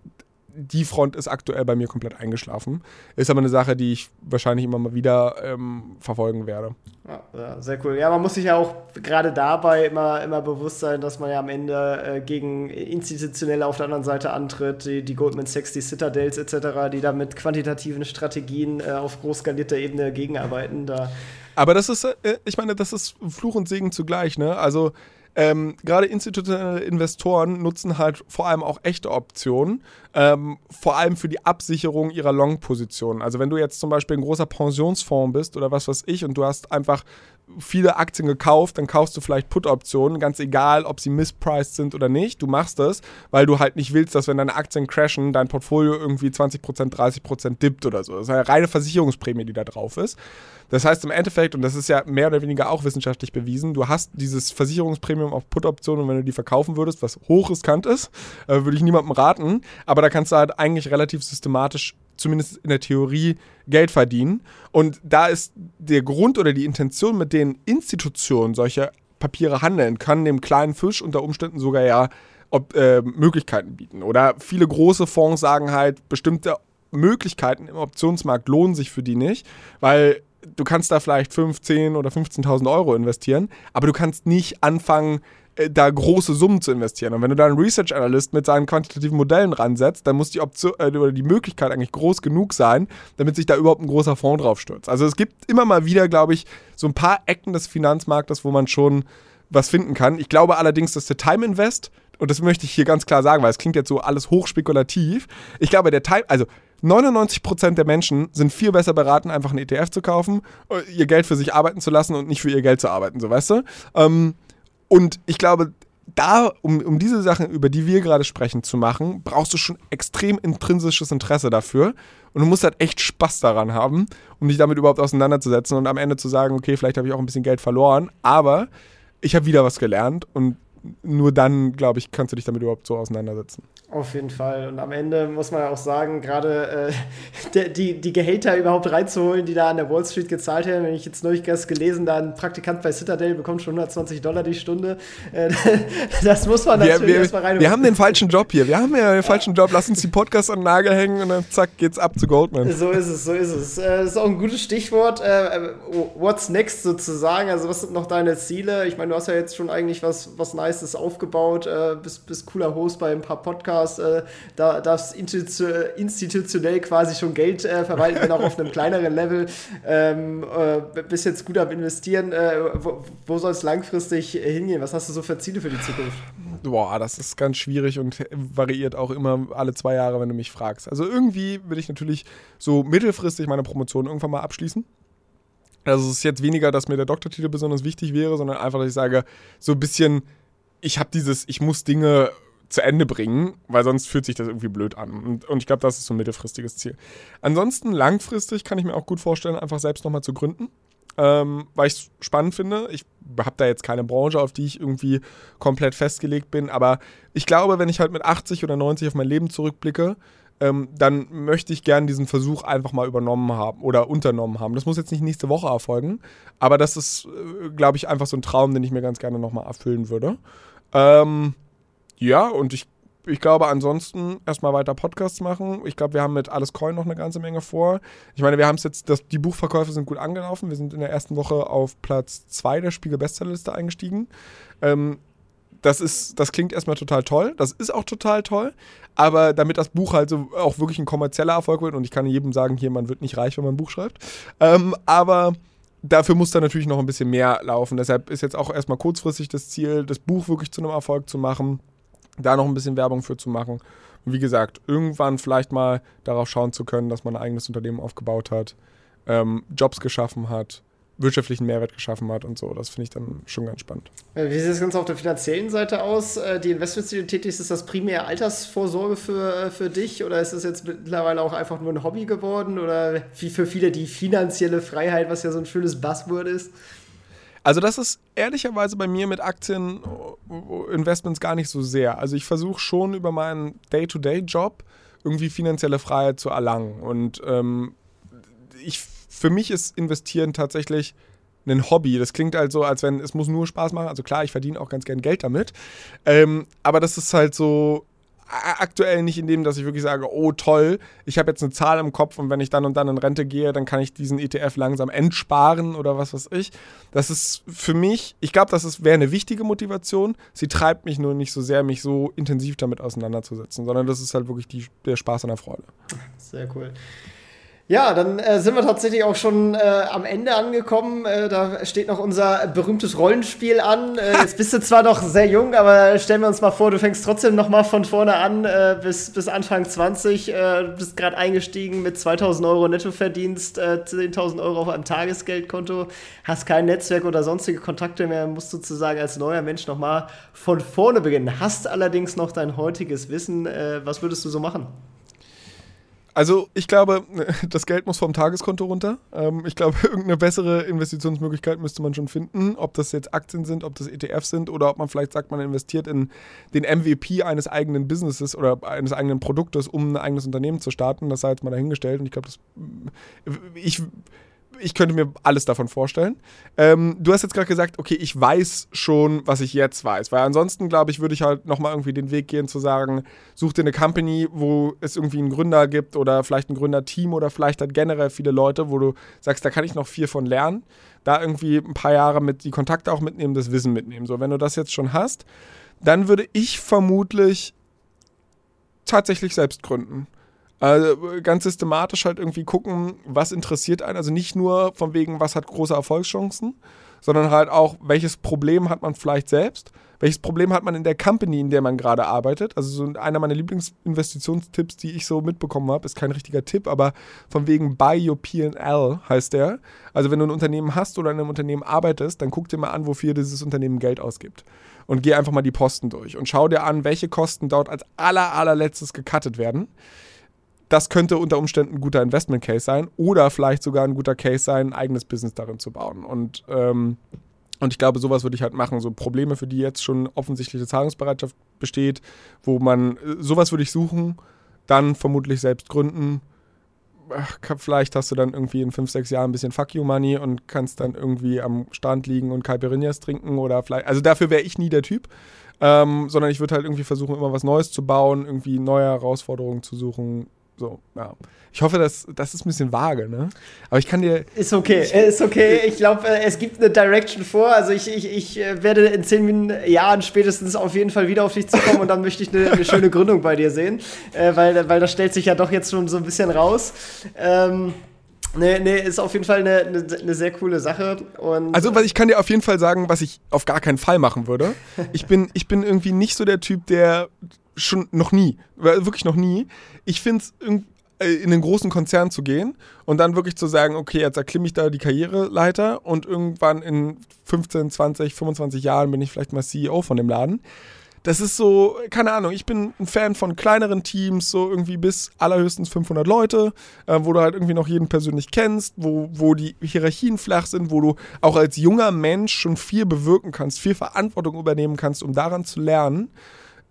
die Front ist aktuell bei mir komplett eingeschlafen. Ist aber eine Sache, die ich wahrscheinlich immer mal wieder ähm, verfolgen werde. Ja, ja, sehr cool. Ja, man muss sich ja auch gerade dabei immer, immer bewusst sein, dass man ja am Ende äh, gegen Institutionelle auf der anderen Seite antritt, die, die Goldman Sachs, die Citadels etc., die da mit quantitativen Strategien äh, auf groß skalierter Ebene gegenarbeiten. Da aber das ist, äh, ich meine, das ist Fluch und Segen zugleich, ne? Also ähm, gerade institutionelle Investoren nutzen halt vor allem auch echte Optionen, ähm, vor allem für die Absicherung ihrer Long-Positionen. Also wenn du jetzt zum Beispiel ein großer Pensionsfonds bist oder was weiß ich und du hast einfach viele Aktien gekauft, dann kaufst du vielleicht Put-Optionen, ganz egal, ob sie mispriced sind oder nicht. Du machst das, weil du halt nicht willst, dass wenn deine Aktien crashen, dein Portfolio irgendwie 20%, 30% dippt oder so. Das ist eine reine Versicherungsprämie, die da drauf ist. Das heißt im Endeffekt, und das ist ja mehr oder weniger auch wissenschaftlich bewiesen, du hast dieses Versicherungspremium auf Put-Optionen und wenn du die verkaufen würdest, was hochriskant ist, äh, würde ich niemandem raten, aber da kannst du halt eigentlich relativ systematisch zumindest in der Theorie Geld verdienen. Und da ist der Grund oder die Intention, mit denen Institutionen solche Papiere handeln, kann dem kleinen Fisch unter Umständen sogar ja ob, äh, Möglichkeiten bieten. Oder viele große Fonds sagen halt, bestimmte Möglichkeiten im Optionsmarkt lohnen sich für die nicht, weil du kannst da vielleicht 15 oder 15.000 Euro investieren, aber du kannst nicht anfangen, da große Summen zu investieren. Und wenn du da einen Research Analyst mit seinen quantitativen Modellen ransetzt, dann muss die Option äh, oder die Möglichkeit eigentlich groß genug sein, damit sich da überhaupt ein großer Fonds drauf stürzt. Also es gibt immer mal wieder, glaube ich, so ein paar Ecken des Finanzmarktes, wo man schon was finden kann. Ich glaube allerdings, dass der Time Invest, und das möchte ich hier ganz klar sagen, weil es klingt jetzt so alles hochspekulativ, ich glaube, der Time, also 99% der Menschen sind viel besser beraten, einfach einen ETF zu kaufen, äh, ihr Geld für sich arbeiten zu lassen und nicht für ihr Geld zu arbeiten, so weißt du? Ähm, und ich glaube, da, um, um diese Sachen, über die wir gerade sprechen, zu machen, brauchst du schon extrem intrinsisches Interesse dafür. Und du musst halt echt Spaß daran haben, um dich damit überhaupt auseinanderzusetzen und am Ende zu sagen, okay, vielleicht habe ich auch ein bisschen Geld verloren, aber ich habe wieder was gelernt und nur dann, glaube ich, kannst du dich damit überhaupt so auseinandersetzen. Auf jeden Fall. Und am Ende muss man ja auch sagen, gerade äh, <laughs> die, die Gehälter überhaupt reinzuholen, die da an der Wall Street gezahlt werden. Wenn ich jetzt neulich erst gelesen, da ein Praktikant bei Citadel bekommt schon 120 Dollar die Stunde. Äh, <laughs> das muss man natürlich wir, erstmal reinholen. Wir haben den falschen Job hier. Wir haben ja den falschen Job. Lass uns die Podcasts an den Nagel hängen und dann zack, geht's ab zu Goldman. So ist es, so ist es. Äh, das ist auch ein gutes Stichwort. Äh, what's next sozusagen? Also, was sind noch deine Ziele? Ich meine, du hast ja jetzt schon eigentlich was, was Nices aufgebaut, äh, bist, bist cooler Host bei ein paar Podcasts. Podcast, äh, da darfst institutionell quasi schon Geld äh, verwalten, wenn auch auf einem kleineren Level. Ähm, äh, bist jetzt gut am Investieren. Äh, wo, wo soll es langfristig hingehen? Was hast du so für Ziele für die Zukunft? Boah, das ist ganz schwierig und variiert auch immer alle zwei Jahre, wenn du mich fragst. Also irgendwie will ich natürlich so mittelfristig meine Promotion irgendwann mal abschließen. Also es ist jetzt weniger, dass mir der Doktortitel besonders wichtig wäre, sondern einfach, dass ich sage, so ein bisschen, ich habe dieses, ich muss Dinge zu Ende bringen, weil sonst fühlt sich das irgendwie blöd an. Und, und ich glaube, das ist so ein mittelfristiges Ziel. Ansonsten langfristig kann ich mir auch gut vorstellen, einfach selbst nochmal zu gründen. ähm, weil ich es spannend finde. Ich habe da jetzt keine Branche, auf die ich irgendwie komplett festgelegt bin, aber ich glaube, wenn ich halt mit 80 oder 90 auf mein Leben zurückblicke, ähm, dann möchte ich gerne diesen Versuch einfach mal übernommen haben oder unternommen haben. Das muss jetzt nicht nächste Woche erfolgen, aber das ist, äh, glaube ich, einfach so ein Traum, den ich mir ganz gerne nochmal erfüllen würde. Ähm, ja, und ich ich glaube, ansonsten erstmal weiter Podcasts machen. Ich glaube, wir haben mit Alles Coin noch eine ganze Menge vor. Ich meine, wir haben es jetzt, das, die Buchverkäufe sind gut angelaufen. Wir sind in der ersten Woche auf Platz 2 der Spiegel-Bestsellerliste eingestiegen. Ähm, das ist, das klingt erstmal total toll. Das ist auch total toll. Aber damit das Buch halt so auch wirklich ein kommerzieller Erfolg wird, und ich kann jedem sagen, hier, man wird nicht reich, wenn man ein Buch schreibt. Ähm, aber dafür muss da natürlich noch ein bisschen mehr laufen. Deshalb ist jetzt auch erstmal kurzfristig das Ziel, das Buch wirklich zu einem Erfolg zu machen da noch ein bisschen Werbung für zu machen. Und wie gesagt, irgendwann vielleicht mal darauf schauen zu können, dass man ein eigenes Unternehmen aufgebaut hat, ähm, Jobs geschaffen hat, wirtschaftlichen Mehrwert geschaffen hat und so. Das finde ich dann schon ganz spannend. Äh, wie sieht das Ganze auf der finanziellen Seite aus? Äh, die Investments, die du tätigst, ist das primär Altersvorsorge für, äh, für dich oder ist es jetzt mittlerweile auch einfach nur ein Hobby geworden oder wie für viele die finanzielle Freiheit, was ja so ein schönes Buzzword ist? Also das ist ehrlicherweise bei mir mit Aktieninvestments gar nicht so sehr. Also ich versuche schon über meinen Day-to-Day-Job irgendwie finanzielle Freiheit zu erlangen. Und ähm, ich, für mich ist Investieren tatsächlich ein Hobby. Das klingt halt so, als wenn es muss nur Spaß machen. Also klar, ich verdiene auch ganz gern Geld damit. Ähm, aber das ist halt so, aktuell nicht in dem, dass ich wirklich sage, oh toll, ich habe jetzt eine Zahl im Kopf und wenn ich dann und dann in Rente gehe, dann kann ich diesen ETF langsam entsparen oder was weiß ich. Das ist für mich, ich glaube, das wäre eine wichtige Motivation. Sie treibt mich nur nicht so sehr, mich so intensiv damit auseinanderzusetzen, sondern das ist halt wirklich die, der Spaß und der Freude. Sehr cool. Ja, dann äh, sind wir tatsächlich auch schon äh, am Ende angekommen. Äh, da steht noch unser berühmtes Rollenspiel an. Äh, <laughs> jetzt bist du zwar noch sehr jung, aber stellen wir uns mal vor, du fängst trotzdem noch mal von vorne an äh, bis, bis Anfang 20. Äh, bist gerade eingestiegen mit 2000 Euro Nettoverdienst, 10.000 Euro auf einem Tagesgeldkonto, hast kein Netzwerk oder sonstige Kontakte mehr, musst sozusagen als neuer Mensch noch mal von vorne beginnen. Hast allerdings noch dein heutiges Wissen. was würdest du so machen? Also ich glaube, <laughs> das Geld muss vom Tageskonto runter. Ähm, ich glaube, <laughs> irgendeine bessere Investitionsmöglichkeit müsste man schon finden. Ob das jetzt Aktien sind, ob das ETFs sind oder ob man vielleicht sagt, man investiert in den MVP eines eigenen Businesses oder eines eigenen Produktes, um ein eigenes Unternehmen zu starten. Das sei jetzt mal dahingestellt. Und ich glaube, das ich ich könnte mir alles davon vorstellen. Ähm, du hast jetzt gerade gesagt, okay, ich weiß schon, was ich jetzt weiß. Weil ansonsten, glaube ich, würde ich halt nochmal irgendwie den Weg gehen zu sagen, such dir eine Company, wo es irgendwie einen Gründer gibt oder vielleicht ein Gründerteam oder vielleicht halt generell viele Leute, wo du sagst, da kann ich noch viel von lernen. Da irgendwie ein paar Jahre mit die Kontakte auch mitnehmen, das Wissen mitnehmen. So, wenn du das jetzt schon hast, dann würde ich vermutlich tatsächlich selbst gründen. Also ganz systematisch halt irgendwie gucken, was interessiert einen. Also nicht nur von wegen, was hat große Erfolgschancen, sondern halt auch, welches Problem hat man vielleicht selbst, welches Problem hat man in der Company, in der man gerade arbeitet. Also so einer meiner Lieblingsinvestitionstipps, die ich so mitbekommen habe, ist kein richtiger Tipp, aber von wegen Buy Your P&L heißt der. Also wenn du ein Unternehmen hast oder in einem Unternehmen arbeitest, dann guck dir mal an, wofür dieses Unternehmen Geld ausgibt. Und geh einfach mal die Posten durch und schau dir an, welche Kosten dort als aller, allerletztes gecuttet werden das könnte unter Umständen ein guter Investment Case sein oder vielleicht sogar ein guter Case sein, ein eigenes Business darin zu bauen. Und, ähm, und ich glaube, sowas würde ich halt machen. So Probleme, für die jetzt schon offensichtliche Zahlungsbereitschaft besteht, wo man, äh, sowas würde ich suchen, dann vermutlich selbst gründen. Ach, vielleicht hast du dann irgendwie in fünf, sechs Jahren ein bisschen Fuck You Money und kannst dann irgendwie am Strand liegen und Caipirinhas trinken oder vielleicht, also dafür wäre ich nie der Typ. Ähm, sondern ich würde halt irgendwie versuchen, immer was Neues zu bauen, irgendwie neue Herausforderungen zu suchen, so, ja. Ich hoffe, das, das ist ein bisschen vage, ne? Aber ich kann dir. Ist okay, ich, ist okay. Ich glaube, äh, es gibt eine Direction vor. Also ich, ich, ich äh, werde in zehn Jahren spätestens auf jeden Fall wieder auf dich zukommen und dann möchte ich eine, eine schöne Gründung bei dir sehen. Äh, weil, weil das stellt sich ja doch jetzt schon so ein bisschen raus. Ähm, Nee, nee, ist auf jeden Fall eine, eine, eine, sehr coole Sache. Und also, ich kann dir auf jeden Fall sagen, was ich auf gar keinen Fall machen würde. Ich bin, ich bin irgendwie nicht so der Typ, der schon noch nie, wirklich noch nie. Ich finde es äh, in einen großen Konzern zu gehen und dann wirklich zu sagen, okay, jetzt erklimme ich da die Karriereleiter und irgendwann in 15, 20, 25 Jahren bin ich vielleicht mal CEO von dem Laden. das ist so, keine Ahnung, ich bin ein Fan von kleineren Teams, so irgendwie bis allerhöchstens 500 Leute, äh, wo du halt irgendwie noch jeden persönlich kennst, wo, wo die Hierarchien flach sind, wo du auch als junger Mensch schon viel bewirken kannst, viel Verantwortung übernehmen kannst, um daran zu lernen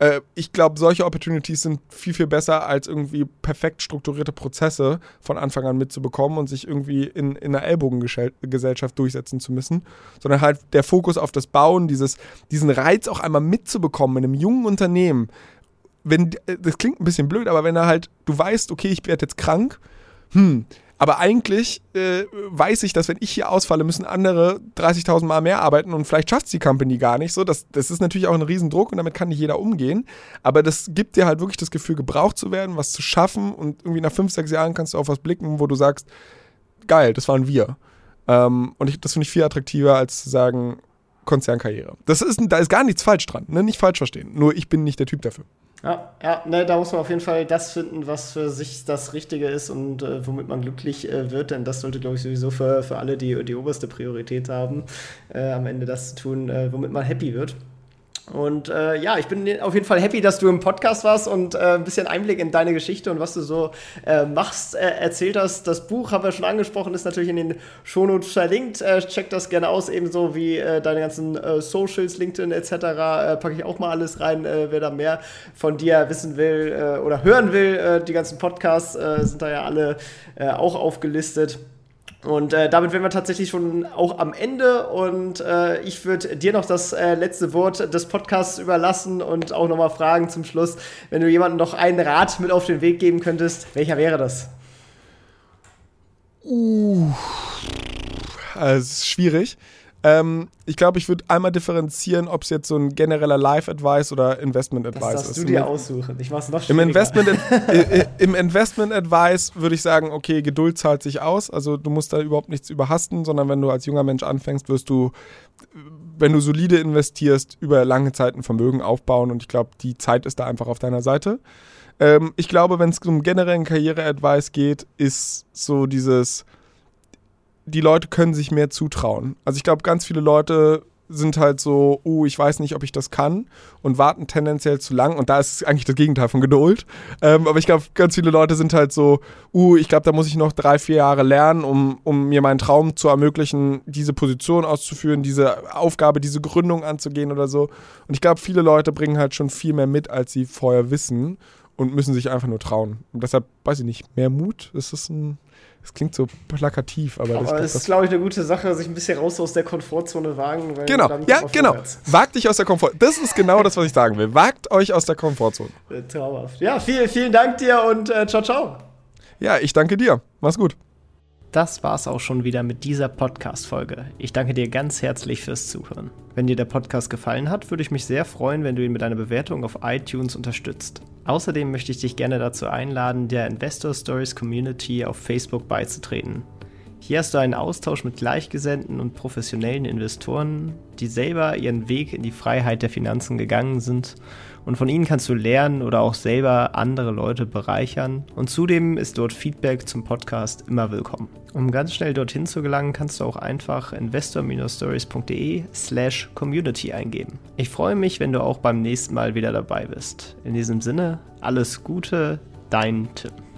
äh, ich glaube, solche Opportunities sind viel, viel besser, als irgendwie perfekt strukturierte Prozesse von Anfang an mitzubekommen und sich irgendwie in, in einer Ellbogengesellschaft durchsetzen zu müssen, sondern halt der Fokus auf das Bauen, dieses, diesen Reiz auch einmal mitzubekommen in einem jungen Unternehmen. Wenn, äh, das klingt ein bisschen blöd, aber wenn er halt, du weißt, okay, ich werde jetzt krank, hm, aber eigentlich äh, weiß ich, dass wenn ich hier ausfalle, müssen andere 30.000 Mal mehr arbeiten und vielleicht schafft es die Company gar nicht. So, das, das ist natürlich auch ein Riesendruck und damit kann nicht jeder umgehen. Aber das gibt dir halt wirklich das Gefühl, gebraucht zu werden, was zu schaffen und irgendwie nach fünf, sechs Jahren kannst du auf was blicken, wo du sagst, geil, das waren wir. Ähm, und ich, das finde ich viel attraktiver, als zu sagen, Konzernkarriere. Das ist, da ist gar nichts falsch dran, ne? nicht falsch verstehen. Nur ich bin nicht der Typ dafür. Ja, ja ne, da muss man auf jeden Fall das finden, was für sich das Richtige ist und äh, womit man glücklich äh, wird, denn das sollte, glaube ich, sowieso für, für alle die, die oberste Priorität haben, äh, am Ende das zu tun, äh, womit man happy wird. Und äh, ja, ich bin auf jeden Fall happy, dass du im Podcast warst und äh, ein bisschen Einblick in deine Geschichte und was du so äh, machst, äh, erzählt hast. Das Buch haben wir schon angesprochen, ist natürlich in den Shownotes verlinkt. Äh, check das gerne aus, ebenso wie äh, deine ganzen Socials, LinkedIn etc. packe ich auch mal alles rein. wer da mehr von dir wissen will oder hören will, die ganzen Podcasts sind da ja alle auch aufgelistet. Und äh, damit wären wir tatsächlich schon auch am Ende. Und äh, ich würde dir noch das äh, letzte Wort des Podcasts überlassen und auch nochmal fragen zum Schluss, wenn du jemandem noch einen Rat mit auf den Weg geben könntest, welcher wäre das? Uh, es ist schwierig. Ähm, ich glaube, ich würde einmal differenzieren, ob es jetzt so ein genereller Life-Advice oder Investment-Advice ist. Das darfst du dir aussuchen. Ich mach's noch Im Investment, <laughs> äh, Im Investment-Advice würde ich sagen, okay, Geduld zahlt sich aus. Also du musst da überhaupt nichts überhasten, sondern wenn du als junger Mensch anfängst, wirst du, wenn du solide investierst, über lange Zeit ein Vermögen aufbauen. Und ich glaube, die Zeit ist da einfach auf deiner Seite. Ähm, ich glaube, wenn es um generellen Karriere-Advice geht, ist so dieses die Leute können sich mehr zutrauen. Also ich glaube, ganz viele Leute sind halt so, oh, ich weiß nicht, ob ich das kann und warten tendenziell zu lang. Und da ist eigentlich das Gegenteil von Geduld. Ähm, aber ich glaube, ganz viele Leute sind halt so, uh, ich glaube, da muss ich noch drei, vier Jahre lernen, um, um mir meinen Traum zu ermöglichen, diese Position auszuführen, diese Aufgabe, diese Gründung anzugehen oder so. Und ich glaube, viele Leute bringen halt schon viel mehr mit, als sie vorher wissen und müssen sich einfach nur trauen. Und deshalb, weiß ich nicht, mehr Mut, ist das ein das klingt so plakativ, aber, aber das, ist, glaube ich, eine gute Sache, sich ein bisschen raus aus der Komfortzone wagen. genau, ja, genau. Wagt dich aus der Komfortzone. Das ist genau das, was ich sagen will. Wagt euch aus der Komfortzone. Äh, traumhaft. Ja, viel, vielen Dank dir und äh, ciao, ciao. Ja, ich danke dir. Mach's gut. Das war's auch schon wieder mit dieser Podcast-Folge. Ich danke dir ganz herzlich fürs Zuhören. Wenn dir der Podcast gefallen hat, würde ich mich sehr freuen, wenn du ihn mit einer Bewertung auf iTunes unterstützt. Außerdem möchte ich dich gerne dazu einladen, der Investor Stories Community auf Facebook beizutreten. Hier hast du einen Austausch mit Gleichgesinnten und professionellen Investoren, die selber ihren Weg in die Freiheit der Finanzen gegangen sind und von ihnen kannst du lernen oder auch selber andere Leute bereichern. Und zudem ist dort Feedback zum Podcast immer willkommen. Um ganz schnell dorthin zu gelangen, kannst du auch einfach investor-stories.de slash community eingeben. Ich freue mich, wenn du auch beim nächsten Mal wieder dabei bist. In diesem Sinne, alles Gute, dein Tim.